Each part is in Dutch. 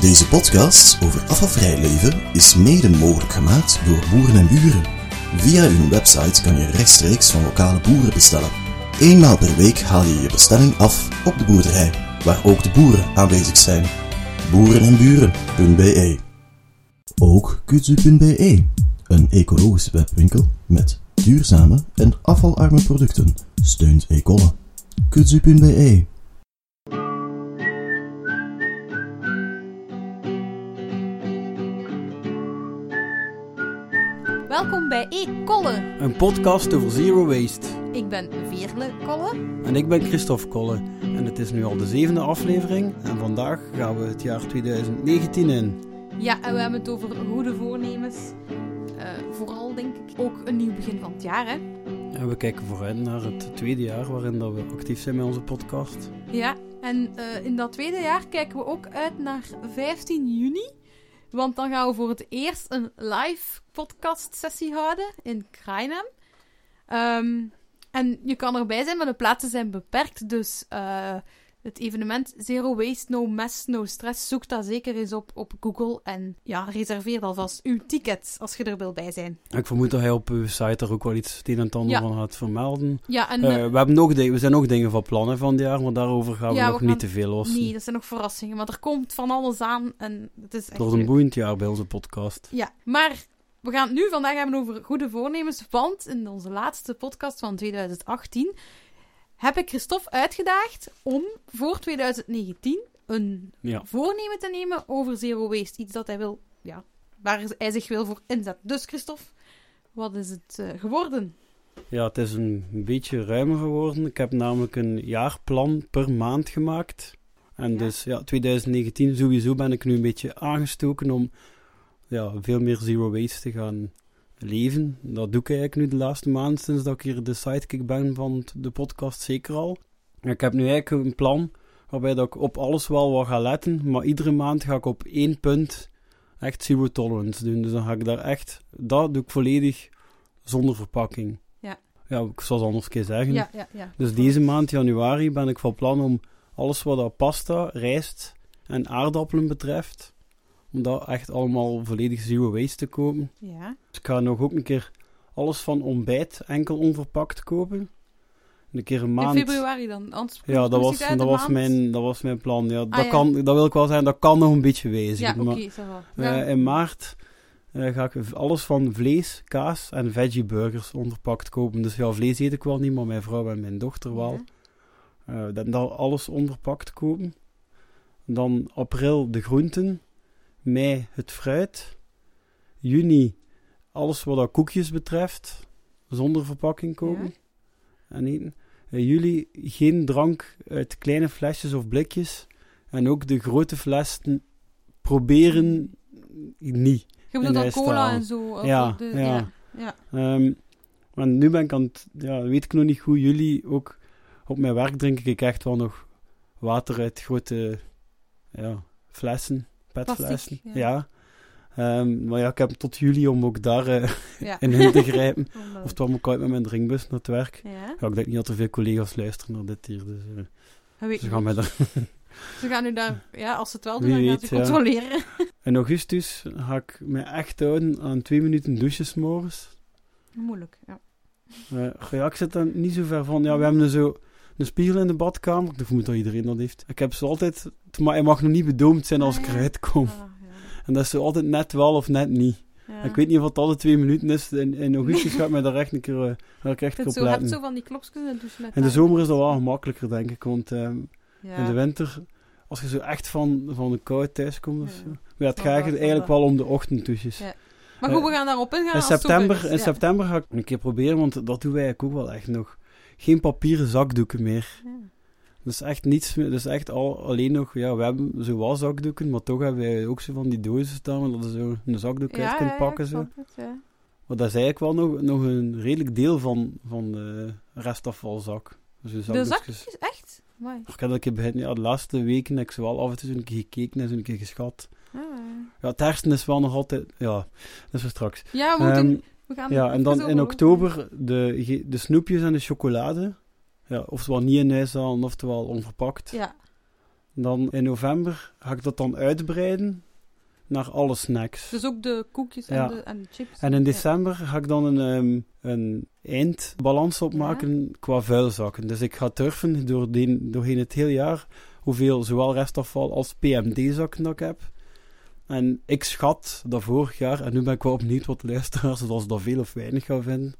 Deze podcast over afvalvrij leven is mede mogelijk gemaakt door boeren en buren. Via hun website kan je rechtstreeks van lokale boeren bestellen. Eenmaal per week haal je je bestelling af op de boerderij, waar ook de boeren aanwezig zijn. Boerenenburen.be Ook kudzu.be, een ecologische webwinkel met duurzame en afvalarme producten, steunt Ecolle. kudzu.be Welkom bij E-Kolle. Een podcast over zero waste. Ik ben Veerle Kolle. En ik ben Christophe Kolle. En het is nu al de zevende aflevering. En vandaag gaan we het jaar 2019 in. Ja, en we hebben het over goede voornemens. Eh, vooral denk ik ook een nieuw begin van het jaar, hè? En we kijken vooruit naar het tweede jaar waarin dat we actief zijn met onze podcast. Ja, en eh, in dat tweede jaar kijken we ook uit naar 15 juni. Want dan gaan we voor het eerst een live podcast sessie houden in Krainem. Ehm, en je kan erbij zijn, maar de plaatsen zijn beperkt. Dus eh, het evenement Zero Waste, No Mess, No Stress. Zoek dat zeker eens op op Google. En ja, reserveer alvast uw ticket als je er wil bij zijn. Ik vermoed dat hij op uw site er ook wel iets het een en het ander Ja. van gaat vermelden. Ja, en Eh, we, hebben nog we zijn nog dingen van plannen van het jaar, maar daarover gaan we Ja, nog we niet te veel los. nee, dat zijn nog verrassingen. Want er komt van alles aan. En het is echt Het wordt een boeiend jaar bij onze podcast. Ja, maar we gaan het nu vandaag hebben over goede voornemens. Want in onze laatste podcast van 2018 heb ik Christophe uitgedaagd om voor 2019 een Ja. voornemen te nemen over zero waste. Iets dat hij wil, ja, waar hij zich wil voor inzetten. Dus Christophe, wat is het eh, geworden? Ja, het is een beetje ruimer geworden. Ik heb namelijk een jaarplan per maand gemaakt. En Ja. dus ja, 2019 sowieso ben ik nu een beetje aangestoken om ja, veel meer zero waste te gaan leven. Dat doe ik eigenlijk nu de laatste maand sinds dat ik hier de sidekick ben van de podcast zeker al. Ik heb nu eigenlijk een plan waarbij dat ik op alles wel wat ga letten, maar iedere maand ga ik op één punt echt zero tolerance doen. Dus dan ga ik daar echt, dat doe ik volledig zonder verpakking. Ja. Ja, ik zal het anders een keer zeggen. Ja, ja, ja. Dus deze maand, januari, ben ik van plan om alles wat dat pasta, rijst en aardappelen betreft, om dat echt allemaal volledig zero waste te kopen. Ja, Dus ik ga nog ook een keer alles van ontbijt enkel onverpakt kopen. Een keer een in maand. februari dan. Anders Ja, dat was, dat, was maand. mijn, dat was mijn plan. Ja, dat, Ah, ja. Kan, dat wil ik wel zeggen, dat kan nog een beetje Ja, wijzigen. oké, ça va. eh, Ja. in maart eh, ga ik alles van vlees, kaas en veggieburgers onverpakt kopen. Dus ja, vlees eet ik wel niet, maar mijn vrouw en mijn dochter wel. Ja. Eh, dan, dan alles onverpakt kopen. Dan april de groenten. Mei het fruit. Juni alles wat dat koekjes betreft. Zonder verpakking kopen. Ja. En eten. Eh, juli geen drank uit kleine flesjes of blikjes. En ook de grote flessen proberen niet. Je bedoelt dan cola en zo. of Ja, de- ja. ja. ja. Ehm, maar nu ben ik aan het, ja, weet ik nog niet goed. Jullie ook op mijn werk drink ik echt wel nog water uit grote ja, flessen, petflessen. Plastic, ja. ja. Ehm, maar ja, ik heb tot juli om ook daar eh, Ja. in in te grijpen. Of kwam ik uit met mijn drinkbus naar het werk. Ja, ik denk niet dat er veel collega's luisteren naar dit hier. Dus eh, ze gaan mij niet. daar... Ze gaan nu daar, ja, als ze het wel doen, Wie dan gaan ze ja. controleren. In augustus ga ik me echt houden aan twee minuten douchen 's morgens. Moeilijk, ja. Eh, ja, ik zit er niet zo ver van. Ja, we hebben er zo een spiegel in de badkamer. Ik vermoed dat iedereen dat heeft. Ik heb ze altijd... Maar hij mag nog niet bedoomd zijn als Ah, ik ja. eruit kom. Ah. En dat is zo altijd net wel of net niet. Ja. Ik weet niet of het alle twee minuten is. In, in augustus gaat mij daar echt een keer, eh, ik echt op zo, je hebt letten. zo van die klokjes in de In de zomer is dat wel gemakkelijker, denk ik. Want ehm, Ja. in de winter, als je zo echt van, van de kou thuis komt of Ja. zo. Maar het gaat eigenlijk wel om de ochtenddouches. Ja. Maar goed, we gaan daarop ingaan In september, in september ga ik een keer proberen, want dat doen wij eigenlijk ook wel echt nog. Geen papieren zakdoeken meer. Ja. Dat is echt niets meer. Dat is echt al, alleen nog... Ja, we hebben zo wel zakdoeken, maar toch hebben wij ook zo van die dozen staan, waar je zo een zakdoek uit kunt ja, pakken. Zo. het, ja. Maar dat is eigenlijk wel nog, nog een redelijk deel van, van de restafvalzak. Dus de zakjes, echt? Mooi. Ik heb dat begin, ja, de laatste weken heb ik ze wel af en toe een keer gekeken en een keer geschat. Ah. Ja, het hersen is wel nog altijd... Ja, dat is voor straks. Ja, we moeten... Ehm, we gaan ja, en dan in oktober de, de snoepjes en de chocolade. Ja, oftewel niet in huis halen, oftewel onverpakt. Ja. Dan in november ga ik dat dan uitbreiden naar alle snacks. Dus ook de koekjes Ja. en, de, en de chips. En in december ga ik dan een, ehm, een eindbalans opmaken qua vuilzakken. Dus ik ga turfen door die, doorheen het hele jaar hoeveel zowel restafval als PMD-zakken dat ik heb. En ik schat dat vorig jaar, en nu ben ik wel opnieuw wat luisteraars, zoals dat veel of weinig gaan vinden.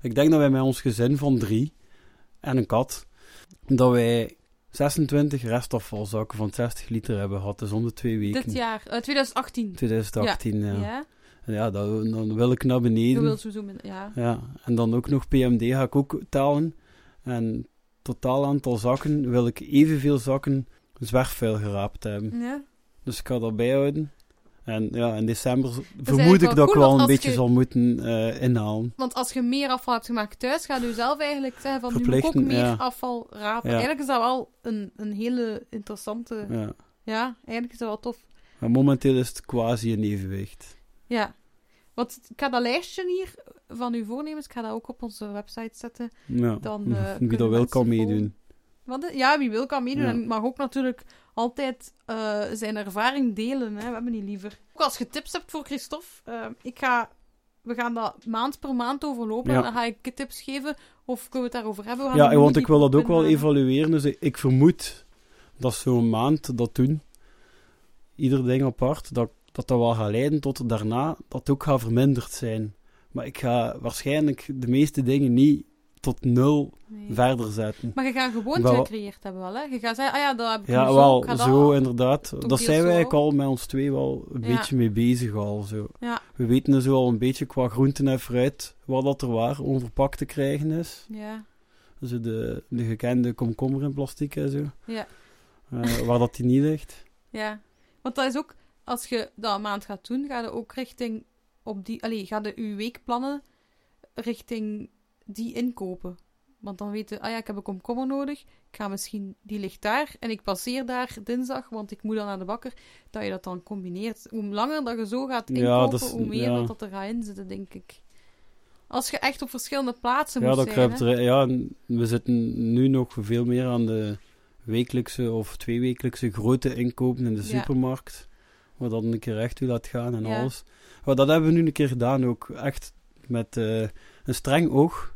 Ik denk dat wij met ons gezin van drie en een kat, dat wij 26 restafvalzakken van 60 liter hebben gehad, dus om de twee weken. Dit jaar, eh, 2018. 2018, ja. Ja, Ja, ja dat, dan wil ik naar beneden. sowieso min- ja. Ja, en dan ook nog PMD ga ik ook tellen. En totaal aantal zakken wil ik evenveel zakken zwerfvuil geraapt hebben. ja. Dus ik ga dat bijhouden. En ja, in december vermoed ik dat ik wel want een beetje je- zal moeten eh, inhalen. Want als je meer afval hebt gemaakt thuis, ga je zelf eigenlijk zeggen van nu moet ik ook meer ja. afval rapen. Ja. Eigenlijk is dat wel een, een hele interessante... Ja. Ja. eigenlijk is dat wel tof. Maar momenteel is het quasi een evenwicht. Ja. Want ik ga dat lijstje hier van uw voornemens, ik ga dat ook op onze website zetten. Dan, eh, Wie kunnen dat wil kan meedoen. Wat de- ja, wie wil kan meedoen. En mag ook natuurlijk altijd eh, zijn ervaring delen. Hè. We hebben niet liever. Ook als je tips hebt voor Christophe, eh, ik ga, we gaan dat maand per maand overlopen. Ja. En dan ga ik je tips geven of kunnen we het daarover hebben. We Ja, want ik wil dat ook wel evalueren. Dus ik, ik vermoed dat zo'n maand dat doen, ieder ding apart, dat, dat dat wel gaat leiden tot daarna dat het ook gaat verminderd zijn. Maar ik ga waarschijnlijk de meeste dingen niet tot nul verder zetten. Maar je gaat gewoon Wel- gecreëerd hebben wel, hè? Je gaat zeggen, ah ja, dat heb ik Ja, zo, wel, ik ga dat- zo inderdaad. Dat zijn we eigenlijk al met ons twee wel een Ja. beetje mee bezig al. Zo. Ja. We weten er zo al een beetje qua groenten en fruit wat dat er waar onverpakt te krijgen is. Ja, Zo de, de gekende komkommer in plastic en zo. ja, Eh, waar dat die niet ligt. ja. Want dat is ook, als je dat een maand gaat doen, ga je ook richting op die, allee, ga je je weekplannen richting die inkopen. Want dan weten, ah ja, ik heb een komkommer nodig. Ik ga misschien, die ligt daar en ik passeer daar dinsdag, want ik moet dan naar de bakker. Dat je dat dan combineert. Hoe langer dat je zo gaat Ja, inkopen, dat is- hoe meer ja. dat, dat er gaat inzitten, denk ik. Als je echt op verschillende plaatsen Ja, moet dat zijn. er, ja, we zitten nu nog veel meer aan de wekelijkse of tweewekelijkse grote inkopen in de Ja. supermarkt. Waar dat een keer echt u laat gaan en alles. Maar dat hebben we nu een keer gedaan ook. Echt met eh, een streng oog.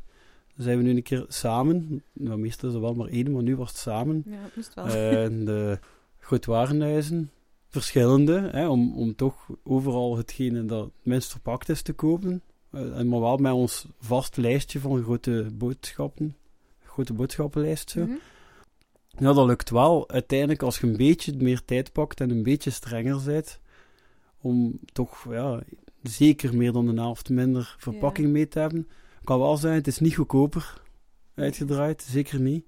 Zijn we nu een keer samen. Nou, meestal is er wel maar één, maar nu was het samen. Ja, dat moest wel. Eh, de grootwarenhuizen. Verschillende, hè, om, om toch overal hetgene dat het minst verpakt is te kopen. En maar wel met ons vast lijstje van grote boodschappen. Grote boodschappenlijst zo. Mhm. Ja, dat lukt wel. Uiteindelijk, als je een beetje meer tijd pakt en een beetje strenger bent, om toch ja, zeker meer dan de helft minder verpakking mee te hebben, kan wel zijn, het is niet goedkoper uitgedraaid, zeker niet.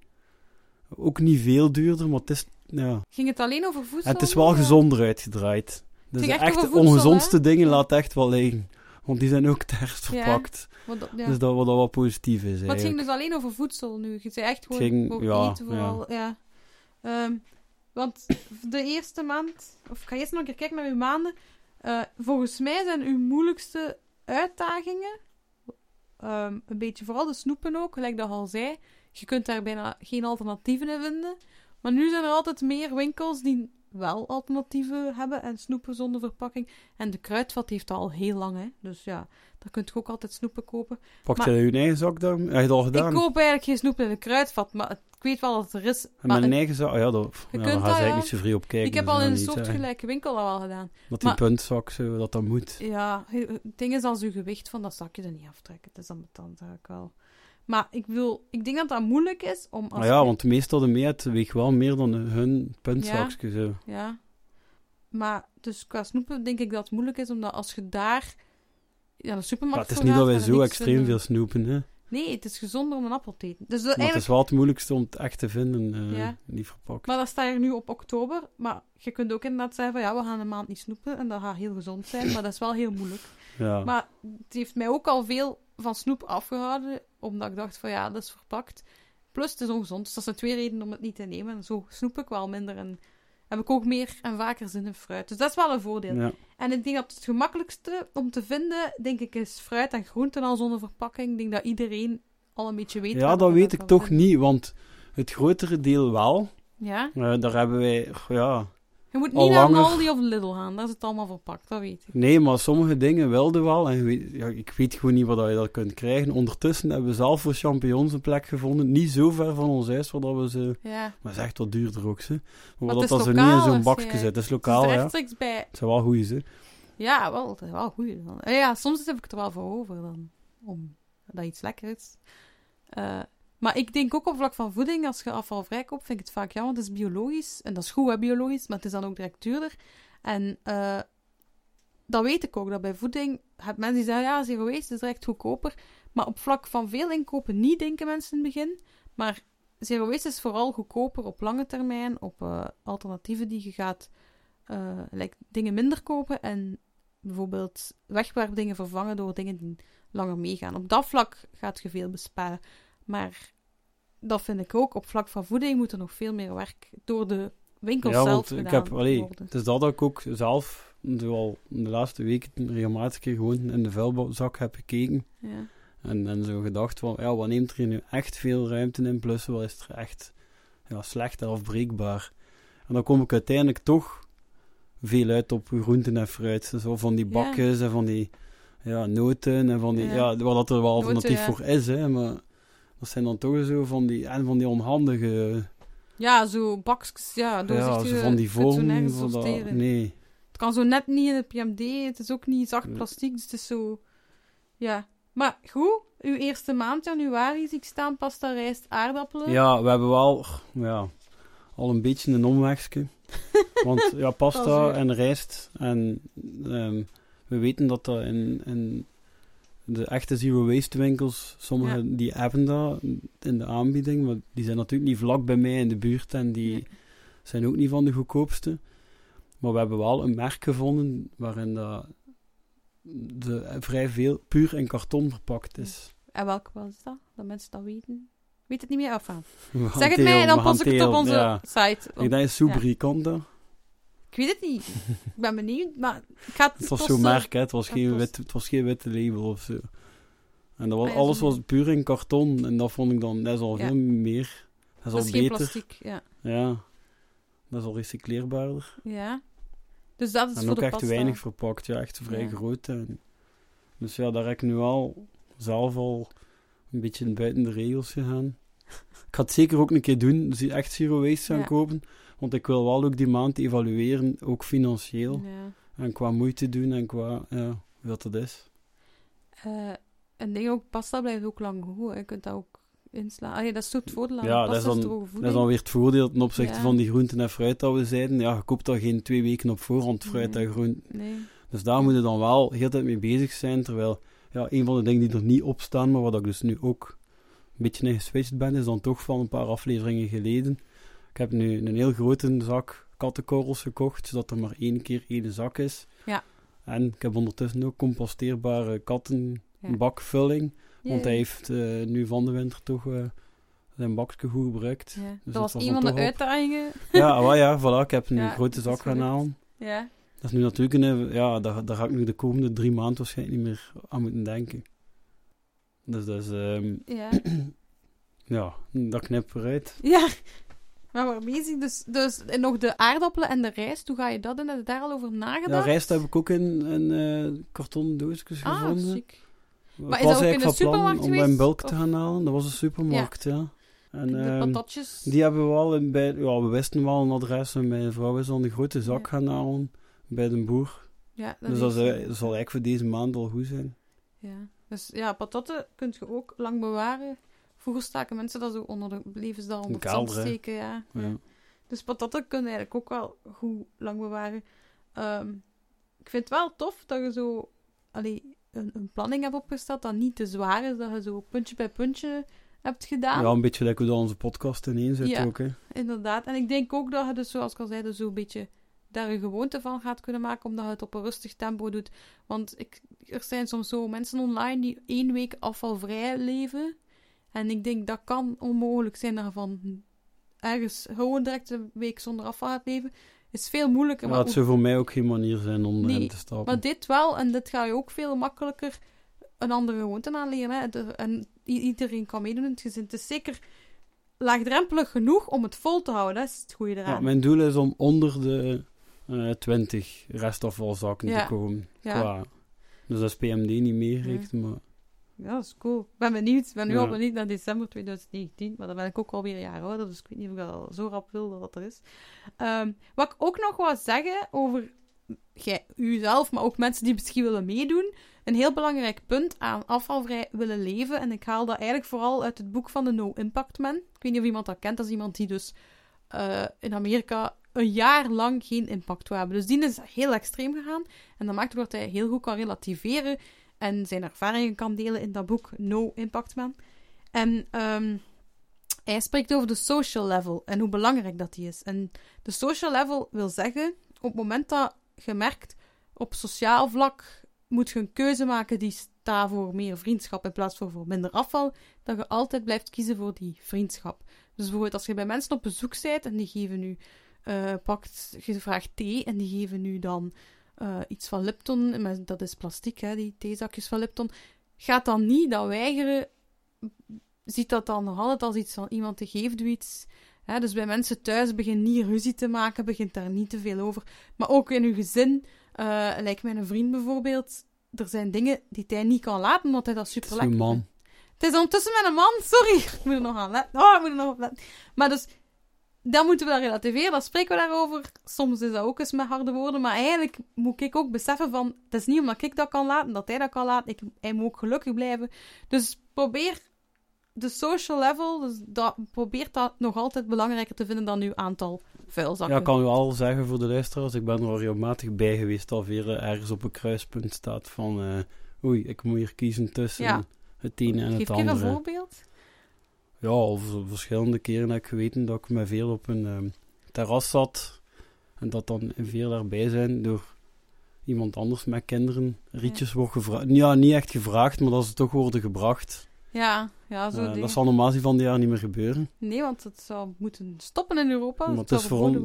Ook niet veel duurder, maar het is, ja. Ging het alleen over voedsel? En het is wel Ja. gezonder uitgedraaid. Dus de echt voedsel, ongezondste hè? dingen laat echt wel liggen. Want die zijn ook te herfst Ja. verpakt. Ja. Dus dat wat wel positief is Maar het ging dus alleen over voedsel nu. Je zei echt gewoon ging- over ja, eten vooral. Ja. Ehm, want de eerste maand, of ik ga eerst nog een keer kijken naar uw maanden. Eh, volgens mij zijn uw moeilijkste uitdagingen, ehm, een beetje vooral de snoepen ook, gelijk dat al zei. Je kunt daar bijna geen alternatieven in vinden. Maar nu zijn er altijd meer winkels die wel alternatieven hebben en snoepen zonder verpakking. En de kruidvat heeft dat al heel lang, hè. Dus ja, daar kunt je ook altijd snoepen kopen. Pakt maar- jij je eigen zak dan? Heb je het al gedaan? Ik koop eigenlijk geen snoep in een kruidvat, maar ik weet wel dat het er is. En Maar met een- eigen zak? Ja, dat, Je ja, kunt daar ga dat, je ja. niet zo vrij op kijken. ik heb dus al dat in een soortgelijke winkel dat wel gedaan. Dat die maar- puntzak, zo, dat dat moet. Ja, het ding is als je gewicht van dat zakje er niet aftrekken. Het is dan betand eigenlijk wel. Maar ik, wil, ik denk dat dat moeilijk is om... Als Maar ja, want meestal de meet weegt wel meer dan hun puntzakje. Zo. Ja. Maar dus qua snoepen denk ik dat het moeilijk is, omdat als je daar... Ja, de supermarkt het is niet dat wij zo extreem vinden. veel snoepen. Hè? Nee, het is gezonder om een appel te eten. Dus dat Maar het is wel het moeilijkste om het echt te vinden, eh Ja. niet verpakt. Maar dat staat hier nu op oktober. Maar je kunt ook inderdaad zeggen van ja, we gaan een maand niet snoepen. En dat gaat heel gezond zijn. Maar dat is wel heel moeilijk. ja. Maar het heeft mij ook al veel van snoep afgehouden. Omdat ik dacht van ja, dat is verpakt. Plus het is ongezond. Dus dat zijn twee redenen om het niet te nemen. En zo snoep ik wel minder. En heb ik ook meer en vaker zin in fruit. Dus dat is wel een voordeel. ja. En ik denk dat het gemakkelijkste om te vinden, denk ik, is fruit en groenten al zonder verpakking. Ik denk dat iedereen al een beetje weet. ja, dat weet ik toch niet, want het grotere deel wel. Ja? Eh, daar hebben wij, ja... Je moet niet naar langer- Aldi of Lidl gaan, daar is het allemaal verpakt, dat weet ik. Nee, maar sommige dingen wilden wel. En weet- ja, ik weet gewoon niet wat je dat kunt krijgen. Ondertussen hebben we zelf voor champignons een plek gevonden. Niet zo ver van ons huis, waar we ze... Ja. Maar het is echt wat duurder ook, ze. Maar het dat is dat ze niet in zo'n is, bakje zit. Het is Het lokaal, is ja. rechtstreeks bij... Het zijn wel goeie, ze. Ja, wel, is wel goed. dan. Ja, soms heb ik het er wel voor over dan. Om dat iets lekker is. Eh, maar ik denk ook op vlak van voeding, als je afvalvrij koopt, vind ik het vaak jammer. Het is biologisch. En dat is goed, biologisch. Maar het is dan ook direct duurder. En eh, dat weet ik ook. Dat bij voeding... heb mensen die zeggen, ja, zero waste is direct goedkoper. Maar op vlak van veel inkopen niet, denken mensen in het begin. Maar zero waste is vooral goedkoper op lange termijn. Op eh, alternatieven die je gaat... eh, dingen minder kopen en bijvoorbeeld wegwerpdingen vervangen door dingen die langer meegaan. Op dat vlak gaat je veel besparen. Maar dat vind ik ook. Op vlak van voeding moet er nog veel meer werk door de winkels Ja, zelf want ik gedaan heb... Allee, worden. het is dat ik ook zelf... Zoal de laatste weken regelmatig gewoon in de vuilzak heb gekeken. Ja. En, en zo gedacht van, ja, wat neemt er nu echt veel ruimte in, plus wat is er echt ja, slecht en afbreekbaar. En dan kom ik uiteindelijk toch veel uit op groenten en fruit. Zo van die Ja. bakjes en van die ja, noten en van die, Ja. ja, wat dat er wel alternatief voor is, hè, maar dat zijn dan toch zo van die, en van die onhandige, ja, zo bakjes, ja, ja, doorzichtige... zo van die vormen. dat- nee. Het kan zo net niet in het PMD, het is ook niet zacht plastic, dus het is zo... Ja. Maar goed, uw eerste maand, januari, zie ik staan, pasta, rijst, aardappelen. Ja, we hebben wel ja, al een beetje een omwegje. Want ja, pasta en rijst. En ehm, we weten dat dat in, in de echte zero waste winkels, sommige Ja. die hebben dat in de aanbieding. Maar die zijn natuurlijk niet vlak bij mij in de buurt en die Nee. zijn ook niet van de goedkoopste. Maar we hebben wel een merk gevonden waarin dat de, vrij veel puur in karton verpakt is. En welke was dat? Dat mensen dat weten? Weet het niet meer. We gaan Zeg het mij, dan we gaan post ik het op onze ja. site. Ik denk Subricanta. Ik weet het niet. ik ben benieuwd, maar ik ga het Het was zo'n merk, hè. Het was, geen wit, het was geen witte label of zo. En dat was, Ah, ja, alles was puur in karton. En dat vond ik dan, dat is al Ja. veel meer. Dat is Dat al is geen beter. plastic, ja. Ja. Dat is al recycleerbaarder. ja. Dus dat is en voor ook de echt pasta. weinig verpakt. Ja, echt vrij Ja. groot. En, dus ja, daar heb ik nu al zelf al een beetje buiten de regels gegaan. Ik ga het zeker ook een keer doen. Dus echt zero waste gaan kopen. Want ik wil wel ook die maand evalueren, ook financieel. Ja. En qua moeite doen en qua, ja, wat dat is. Eh, en ding ook, pasta blijft ook lang goed. Je kunt dat ook inslaan. Ja, dat is het voordeel Ja, dat is dan- Dat is dan weer het voordeel ten opzichte Ja. van die groenten en fruit dat we zeiden. Ja, je koopt daar geen twee weken op voorhand fruit Nee. en groenten. Nee. Dus daar moet je dan wel heel tijd mee bezig zijn. Terwijl, ja, een van de dingen die er niet op staan, maar wat ik dus nu ook een beetje in geswitcht ben, is dan toch van een paar afleveringen geleden. Ik heb nu een heel grote zak kattenkorrels gekocht, zodat er maar één keer één zak is. Ja. En ik heb ondertussen ook composteerbare Ja. kattenbakvulling. Want hij heeft eh, nu van de winter toch eh, zijn bakje goed gebruikt. Ja. Dus dat was was een van de uitdagingen. Ja, wel ja, voilà, ik heb een Ja, grote zak gaan halen. Ja. Dat is nu natuurlijk een, ja, daar, daar ga ik nu de komende drie maanden waarschijnlijk niet meer aan moeten denken. Dus dat is, ehm, Ja. ja, dat knip eruit. ja. Maar we waren bezig. Dus, dus en nog de aardappelen en de rijst. Hoe ga je dat doen? Heb je daar al over Ja, nagedacht? rijst heb ik ook in, in eh kartonnen doosjes Ah, gevonden. chic. Ik Maar is was dat ook in eigenlijk de van plan supermarkt om een geweest, bulk of? te gaan halen. Dat was een supermarkt, ja. En, de ehm, patatjes. die hebben we al in, bij, ja, we wisten wel een adres en mijn vrouw is dan de grote zak Ja. gaan halen bij de boer. Ja, dus dat, is, eh, dat zal eigenlijk voor deze maand al goed zijn. Ja. Dus ja, patatten kun je ook lang bewaren. Vroeger staken mensen dat zo onder de levensdaal onder het zand steken, ja. Ja. Dus patatten kunnen eigenlijk ook wel goed lang bewaren. Ehm, ik vind het wel tof dat je zo allee, een, een planning hebt opgesteld dat niet te zwaar is, dat je zo puntje bij puntje hebt gedaan. Ja, een beetje lekker dat onze podcast ineen zit Ja. ook, hè. Inderdaad. En ik denk ook dat je dus, zoals ik al zei, dus zo'n beetje daar een gewoonte van gaat kunnen maken, omdat je het op een rustig tempo doet. Want ik, er zijn soms zo mensen online die één week afvalvrij leven. En ik denk dat kan onmogelijk zijn dat je van ergens gewoon direct een week zonder afval gaat leven. Is veel moeilijker. Maar maar het zou voor mij ook geen manier zijn om Nee, erin te stappen. maar dit wel, en dit ga je ook veel makkelijker een andere gewoonte aanleren. Hè. De- en iedereen kan meedoen in het gezin. Het is zeker laagdrempelig genoeg om het vol te houden. Dat is het goede eraan. Ja, mijn doel is om onder de eh 20 restafvalzakken Ja. te komen. Ja. Qua, dus als PMD niet meerekent, maar... Ja, dat is cool. Ik ben benieuwd. Ik ben nu Ja. al benieuwd naar december 2019. Maar dan ben ik ook alweer een jaar ouder. Dus ik weet niet of ik al zo rap wil dat dat er is. Ehm, wat ik ook nog wou zeggen over jij, uzelf, maar ook mensen die misschien willen meedoen. Een heel belangrijk punt aan afvalvrij willen leven. En ik haal dat eigenlijk vooral uit het boek van de No Impact Man. Ik weet niet of iemand dat kent. Dat is iemand die dus eh, in Amerika een jaar lang geen impact wil hebben. Dus die is heel extreem gegaan. En dat maakt ook dat hij heel goed kan relativeren en zijn ervaringen kan delen in dat boek No Impact Man. En ehm, hij spreekt over de social level en hoe belangrijk dat die is. En de social level wil zeggen, op het moment dat je merkt op sociaal vlak moet je een keuze maken die staat voor meer vriendschap in plaats van voor minder afval, dat je altijd blijft kiezen voor die vriendschap. Dus bijvoorbeeld als je bij mensen op bezoek bent en die geven nu, eh, pakt, je vraagt thee en die geven nu dan eh, iets van Lipton, maar dat is plastic, hè, die theezakjes van Lipton, gaat dan niet dat weigeren, ziet dat dan nog altijd als iets van iemand die geeft u iets. Hè, dus bij mensen thuis begin niet ruzie te maken, begint daar niet te veel over. Maar ook in uw gezin, eh lijkt mijn vriend bijvoorbeeld, er zijn dingen die hij niet kan laten, omdat hij dat super man. Het is ondertussen met een man, sorry. Ik moet er nog aan letten. Oh, ik moet er nog op letten. Maar dus, dan moeten we dat relativeren, dan spreken we daarover. Soms is dat ook eens met harde woorden, maar eigenlijk moet ik ook beseffen van, het is niet omdat ik dat kan laten, dat hij dat kan laten. Ik, hij moet ook gelukkig blijven. Dus probeer de social level, dus dat, probeer dat nog altijd belangrijker te vinden dan uw aantal vuilzakken. Ja, ik kan u al zeggen voor de luisteraars, ik ben er al regelmatig bij geweest alweer ergens op een kruispunt staat van eh, oei, ik moet hier kiezen tussen Ja. het ene en Geef het ik een andere. voorbeeld? Ja, al verschillende keren heb ik geweten dat ik met veel op een ehm, terras zat en dat dan veel daarbij zijn door iemand anders met kinderen rietjes wordt gevraagd. Ja, niet echt gevraagd, maar dat ze toch worden gebracht. Ja, ja, zo Eh, dat zal normaal van die jaar niet meer gebeuren. Nee, want het zou moeten stoppen in Europa. maar Het is voor ja,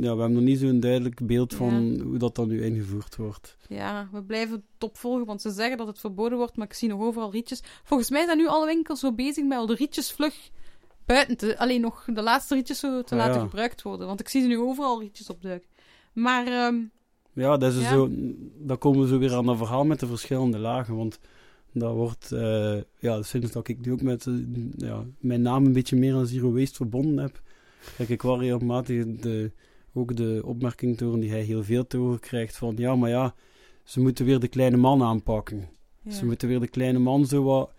we hebben nog niet zo'n duidelijk beeld van Ja. hoe dat dan nu ingevoerd wordt. Ja, we blijven het opvolgen, want ze zeggen dat het verboden wordt, maar ik zie nog overal rietjes. Volgens mij zijn nu alle winkels zo bezig met al de rietjes vlug buiten te... Alleen nog de laatste rietjes zo te Ah, laten ja. gebruikt worden, want ik zie ze nu overal rietjes opduiken. Maar, ehm, Ja, dat is Ja. zo, dan komen we zo weer aan dat verhaal met de verschillende lagen. Want dat wordt, eh, ja, sinds dat ik nu ook met eh, ja, mijn naam een beetje meer aan Zero Waste verbonden heb, krijg ik wel regelmatig de, ook de opmerking horen die hij heel veel te horen krijgt van, ja, maar ja, ze moeten weer de kleine man aanpakken. ja. Ze moeten weer de kleine man zo wat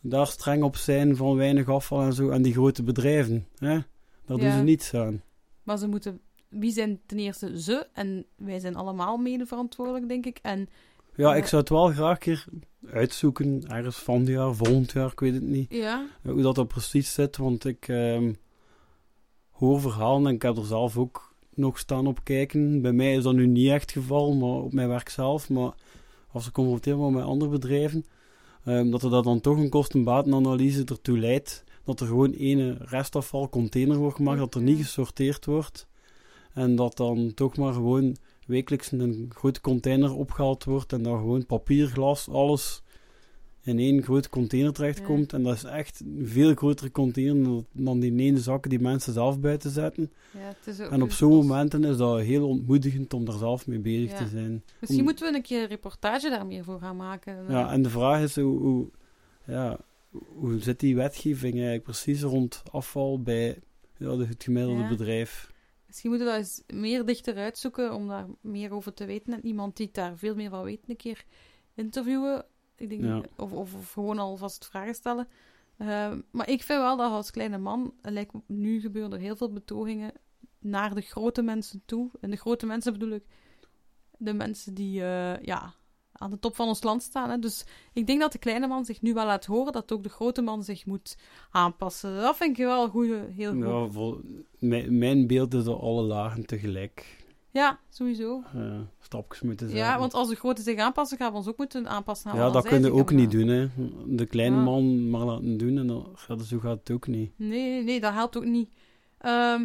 daar streng op zijn van weinig afval en zo. En die grote bedrijven, hè? daar doen ze niets aan. maar ze moeten... Wie zijn ten eerste ze? En wij zijn allemaal mede verantwoordelijk, denk ik. En Ja, ik zou het wel graag een keer uitzoeken, ergens van het jaar, volgend jaar, ik weet het niet, ja, eh, hoe dat er precies zit, want ik ehm, hoor verhalen en ik heb er zelf ook nog staan op kijken. Bij mij is dat nu niet echt het geval, maar op mijn werk zelf, maar als ik confronteer word met andere bedrijven, ehm, dat er dat dan toch een kosten-batenanalyse ertoe leidt dat er gewoon ene restafvalcontainer wordt gemaakt, dat er niet gesorteerd wordt en dat dan toch maar gewoon wekelijks een grote container opgehaald wordt en dan gewoon papier, glas, alles in één grote container terechtkomt. En dat is echt een veel grotere container dan die ene zakken die mensen zelf buiten zetten. ja, het is ook En op zo'n momenten is dat heel ontmoedigend om daar zelf mee bezig Ja. te zijn. Misschien om- moeten we een keer een reportage daar meer voor gaan maken. Ja, en de vraag is hoe, hoe, ja, hoe zit die wetgeving eigenlijk precies rond afval bij ja, het gemiddelde bedrijf? Misschien moeten we dat eens meer dichter uitzoeken om daar meer over te weten. En iemand die daar veel meer van weet, een keer interviewen. Ik denk, Ja. of, of, of gewoon alvast vragen stellen. Eh, maar ik vind wel dat als kleine man, lijkt nu gebeuren er heel veel betogingen naar de grote mensen toe. En de grote mensen bedoel ik de mensen die eh, ja, aan de top van ons land staan. Hè. Dus ik denk dat de kleine man zich nu wel laat horen dat ook de grote man zich moet aanpassen. Dat vind ik wel een goeie, heel goed. Ja, vol- mijn, mijn beeld is alle lagen tegelijk Ja, sowieso. eh, stapjes moeten zijn. Ja, want als de grote zich aanpassen, gaan we ons ook moeten aanpassen. aan Ja, dat zij kun je zich ook niet doen, hè. De kleine Ja. man maar laten doen en dan gaat, zo gaat het ook niet. Nee, nee, nee, dat helpt ook niet. Ehm,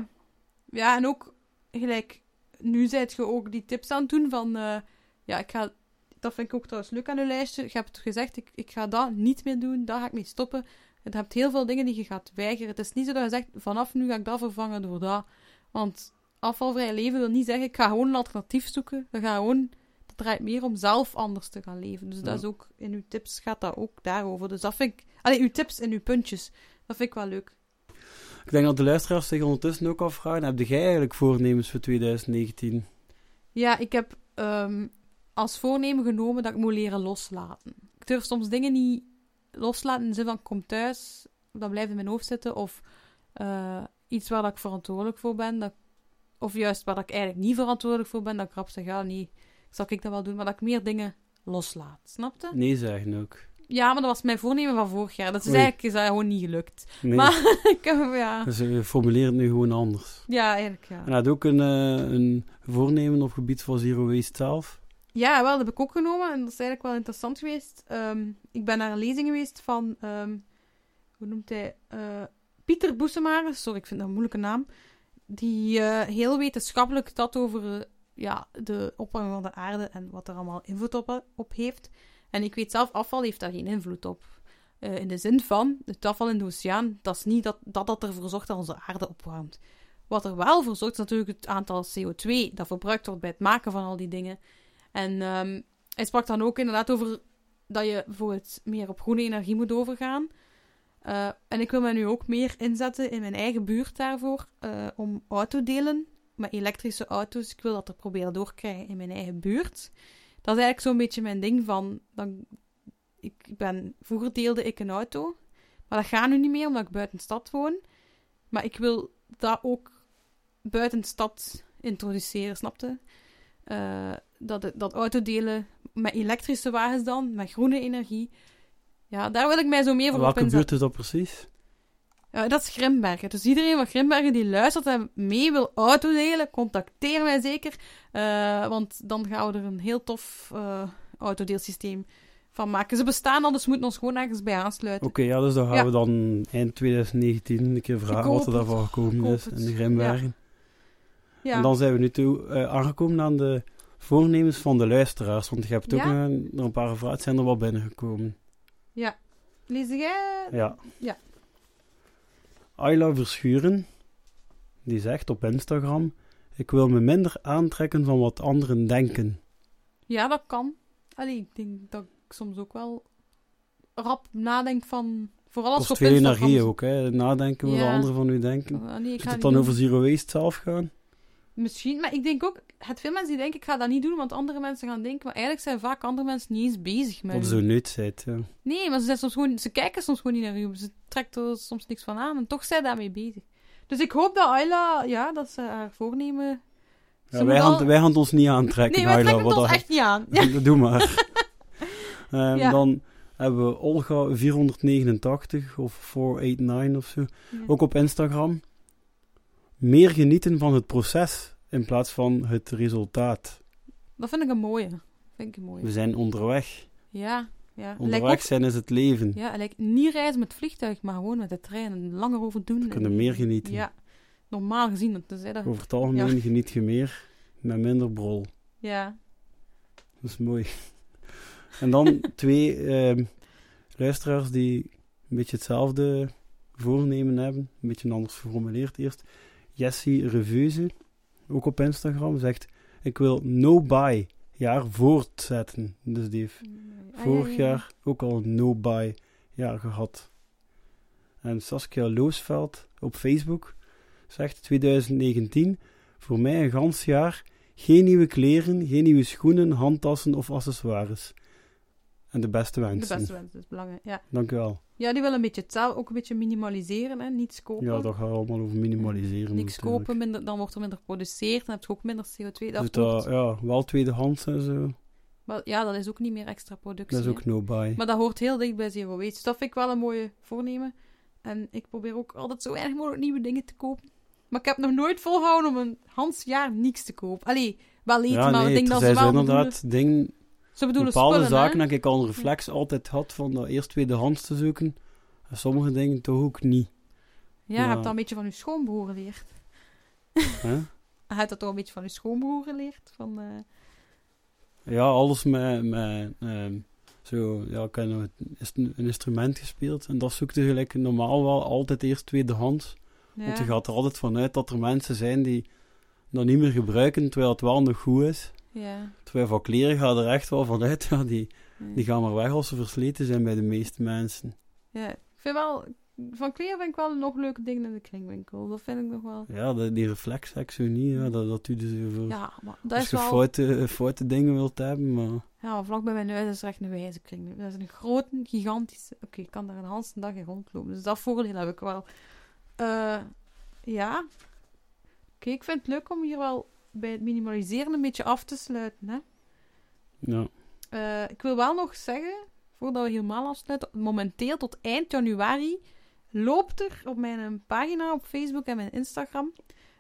ja, en ook gelijk, nu zijt je ook die tips aan het doen van, eh, ja, ik ga, dat vind ik ook trouwens leuk aan uw lijstje. Je hebt gezegd, ik, ik ga dat niet meer doen, daar ga ik mee stoppen. Je hebt heel veel dingen die je gaat weigeren. Het is niet zo dat je zegt, vanaf nu ga ik dat vervangen door dat. Want afvalvrij leven wil niet zeggen, ik ga gewoon een alternatief zoeken. We gaan gewoon, het draait meer om zelf anders te gaan leven. Dus dat is ook, in uw tips gaat dat ook daarover. Dus dat vind ik, allee, uw tips en uw puntjes, dat vind ik wel leuk. Ik denk dat de luisteraars zich ondertussen ook afvragen, heb jij eigenlijk voornemens voor 2019? Ja, ik heb ehm, als voornemen genomen dat ik moet leren loslaten. Ik durf soms dingen niet loslaten in de zin van kom thuis, dat blijft in mijn hoofd zitten. Of eh, iets waar dat ik verantwoordelijk voor ben. Dat, of juist waar dat ik eigenlijk niet verantwoordelijk voor ben. Dat ik rap zeg, ja nee, zal ik dat wel doen. Maar dat ik meer dingen loslaat, snapte? Nee zeggen ook. Ja, maar dat was mijn voornemen van vorig jaar. Dat is Oei. eigenlijk is dat gewoon niet gelukt. Nee, Maar ik heb, ja. dus we formuleren het nu gewoon anders. Ja, eigenlijk ja. En had ook een, eh, een voornemen op gebied van Zero Waste zelf. Ja, wel, dat heb ik ook genomen. En dat is eigenlijk wel interessant geweest. Ehm, ik ben naar een lezing geweest van... ehm, hoe noemt hij? Eh, Pieter Boesemaris. Sorry, ik vind dat een moeilijke naam. Die eh, heel wetenschappelijk dat over eh, ja, de opwarming van de aarde en wat er allemaal invloed op, heeft. En ik weet zelf, afval heeft daar geen invloed op. In de zin van, het afval in de oceaan, dat is niet dat, dat dat ervoor zorgt dat onze aarde opwarmt. Wat er wel voor zorgt, is natuurlijk het aantal CO2 dat verbruikt wordt bij het maken van al die dingen. En ehm, hij sprak dan ook inderdaad over dat je bijvoorbeeld meer op groene energie moet overgaan. Eh, en ik wil me nu ook meer inzetten in mijn eigen buurt daarvoor, eh, om autodelen met elektrische auto's. Ik wil dat er proberen doorkrijgen in mijn eigen buurt. Dat is eigenlijk zo'n beetje mijn ding van... Dan, ik ben, vroeger deelde ik een auto, maar dat gaat nu niet meer omdat ik buiten stad woon. Maar ik wil dat ook buiten stad introduceren, snapte? Eh, dat, dat autodelen met elektrische wagens dan, met groene energie. Ja, daar wil ik mij zo meer voor Welke buurt is dat precies? Ja, dat is Grimbergen. Dus iedereen van Grimbergen die luistert en mee wil autodelen, contacteer mij zeker. Eh, want dan gaan we er een heel tof eh, autodeelsysteem van maken. Ze bestaan al, dus we moeten ons gewoon ergens bij aansluiten. Oké, ja, dus dan gaan Ja. we dan eind 2019 een keer vragen wat er daarvan gekomen is in de Grimbergen. Ja, En dan zijn we nu toe eh, aangekomen aan de voornemens van de luisteraars. Want je hebt ook Ja? er een paar gevraagd, zijn er wel binnengekomen. lees jij? Ja. Ja. Ayla Verschuren, die zegt op Instagram... Ik wil me minder aantrekken van wat anderen denken. Ja, dat kan. Allee, ik denk dat ik soms ook wel rap nadenk van... Vooral als Kost veel energie ook, hè. Nadenken wat Ja. anderen van u denken. Nee, ik ga het dan doen. over Zero Waste zelf gaan? Misschien, maar ik denk ook... Het veel mensen die denken, ik ga dat niet doen, want andere mensen gaan denken... Maar eigenlijk zijn vaak andere mensen niet eens bezig met u. zo ja. Nee, maar ze, zijn soms gewoon, ze kijken soms gewoon niet naar u. Ze trekt er soms niks van aan en toch zijn daarmee bezig. Dus ik hoop dat Ayla, ja, dat ze haar voornemen... Ze Ja, moet wij, al- gaan, wij gaan het ons niet aantrekken, Nee, wij Ayla, trekken het ons echt niet aan. Ja. Doe maar. Ja. Dan hebben we Olga 489 of 489 of zo. Ook op Instagram. Meer genieten van het proces in plaats van het resultaat. Dat vind ik een mooie. Vind ik een mooie. We zijn onderweg. Ja, ja. Onderweg ook, zijn is het leven. ja, lijkt niet reizen met vliegtuig, maar gewoon met de trein en langer over doen. We kunnen En- meer genieten. Ja, normaal gezien. want tenzij dat... Over het algemeen geniet je meer met minder brol. Ja, Dat is mooi. En dan twee ehm, luisteraars die een beetje hetzelfde voornemen hebben. Een beetje anders geformuleerd eerst. Jessie Reveuze, ook op Instagram, zegt... Ik wil no-buy jaar voortzetten. Dus die heeft Ah, vorig ja, ja, ja. jaar ook al een no-buy jaar gehad. En Saskia Loosveld op Facebook zegt 2019... Voor mij een gans jaar geen nieuwe kleren, geen nieuwe schoenen, handtassen of accessoires. En de beste De wensen. beste wens is belangrijk. Ja. Dank u wel. Ja, die willen een beetje hetzelfde, ook een beetje minimaliseren. Hè? Niets kopen. Ja, dat gaat allemaal over minimaliseren. Niks natuurlijk. kopen, minder, dan wordt er minder geproduceerd. Dan heb je ook minder CO2. Dat Dus ja, wel tweedehands en zo. maar ja, dat is ook niet meer extra productie. Dat is ook no-buy. Maar dat hoort heel dicht bij Zero Waste. Dus dat vind ik wel een mooie voornemen. En ik probeer ook altijd zo weinig mogelijk nieuwe dingen te kopen. Maar ik heb nog nooit volgehouden om een Hans jaar niks te kopen. Allee, wel eten, Ja, maar ik denk dat ze wel inderdaad dingen, ze bedoelen bepaalde spullen, zaken dat ik al een reflex altijd had van dat eerst tweedehands te zoeken. En sommige dingen toch ook niet. Ja, je Ja. hebt dat een beetje van je schoonbroer geleerd. Je hebt dat toch een beetje van je schoonbroer geleerd? Van, eh, Ja, alles met, met ehm, Zo, ja, ik heb een, instrument gespeeld. En dat zoekt je gelijk normaal wel altijd eerst tweedehands. Want je gaat er altijd vanuit dat er mensen zijn die dat niet meer gebruiken, terwijl het wel nog goed is. Ja. Terwijl van kleren gaat er echt wel vanuit, ja, die, die gaan maar weg als ze versleten zijn bij de meeste mensen. Ja, ik vind wel... Van kleren vind ik wel nog leuke dingen in de kringwinkel. Dat vind ik nog wel... Ja, die, die reflex ik zo niet, ja, dat, dat ze voor. Ja, maar dat als is je wel... foute, foute dingen wilt hebben, maar... Ja, vlak bij mijn huis is er echt een wijze kringwinkel. Dat is een grote, gigantische... Oké, ik kan daar een hele dag in rondlopen. Dus dat voordeel heb ik wel. Eh, ja. Oké, ik vind het leuk om hier wel bij het minimaliseren een beetje af te sluiten, hè. Ja. Eh, ik wil wel nog zeggen, voordat we helemaal afsluiten, momenteel tot eind januari loopt er op mijn pagina op Facebook en mijn Instagram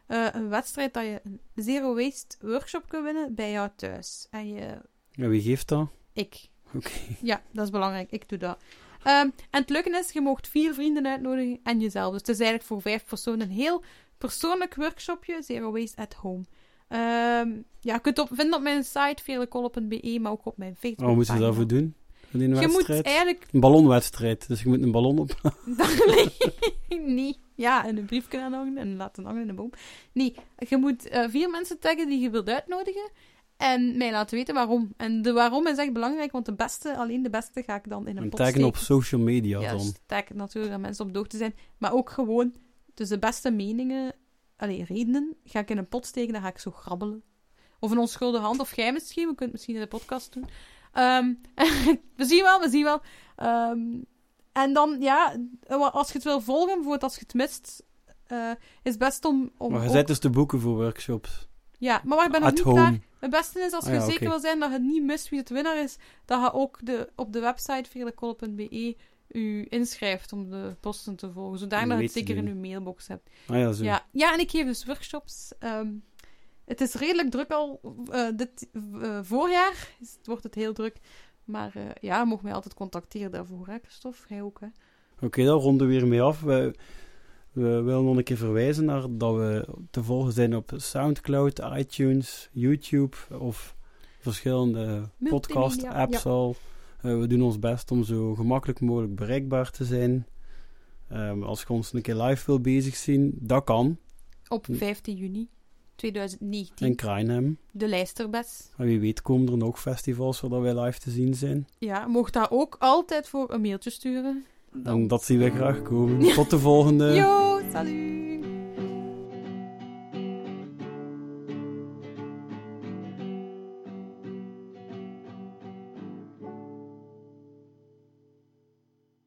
eh, een wedstrijd dat je een Zero Waste workshop kunt winnen bij jou thuis. En je, ja, wie geeft dat? ik. Oké. Ja, dat is belangrijk. Ik doe dat. Ehm, en het leuke is, je mocht vier vrienden uitnodigen en jezelf. Dus het is eigenlijk voor vijf personen een heel persoonlijk workshopje, Zero Waste at Home. Ehm, ja, je kunt op, vinden op mijn site, velekolle.be, maar ook op mijn Facebook. Wat moeten ze daarvoor doen? Die Je moet eigenlijk... Een ballonwedstrijd, dus je moet een ballon op... nee. Ja, en een briefje aanhangen en laten hangen in de boom. Nee, je moet eh, vier mensen taggen die je wilt uitnodigen. En mij laten weten waarom. En de waarom is echt belangrijk, want de beste, alleen de beste ga ik dan in een En pot taggen op social media dan. dus tag natuurlijk dat mensen op de hoogte zijn. Maar ook gewoon, dus de beste meningen, allee, redenen, ga ik in een pot steken, dan ga ik zo grabbelen. Of een onschuldige hand, of jij misschien, we kunnen het misschien in de podcast doen. Ehm, we zien wel, we zien wel. Ehm, en dan, ja, als je het wil volgen, bijvoorbeeld als je het mist, eh, is best om... om Maar je ook- zet dus de boeken voor workshops. Ja, maar ik ben nog At niet home. klaar. Het beste is, als Ah je ja, zeker wil zijn dat je niet mist wie het winnaar is, dat je ook de, op de website velekolle.be u inschrijft om de posten te volgen. Om Zodanig dat je het zeker in uw mailbox hebt. Ah ja, zo. Ja, ja, en ik geef dus workshops. Ehm, het is redelijk druk al. eh, dit eh, voorjaar is, het wordt het heel druk. Maar eh, ja, mag mij altijd contacteren daarvoor, hè, Christophe? Jij ook, hè? Oké, daar ronden we weer mee af. We, we willen nog een keer verwijzen naar dat we te volgen zijn op Soundcloud, iTunes, YouTube of verschillende podcast-apps ja. al. Eh, we doen ons best om zo gemakkelijk mogelijk bereikbaar te zijn. Ehm, als je ons een keer live wil bezig zien, dat kan. Op Hm. 15 juni 2019. In Krainhem. De Lijsterbes. En wie weet komen er nog festivals waar wij live te zien zijn. Ja, mocht daar ook altijd voor een mailtje sturen. En dat zien we graag komen. Tot de volgende. Yo, salut!